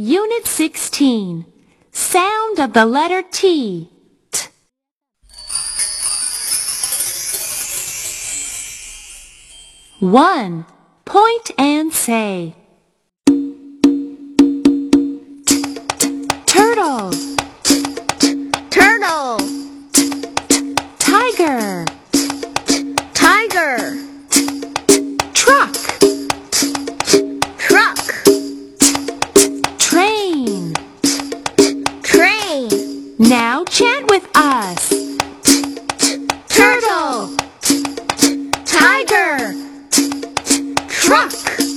Unit 16. Sound of the letter T. T. One. Point and say. Turtle. Turtle, Tiger. tiger, truck, Now chant with us. turtle, tiger, truck.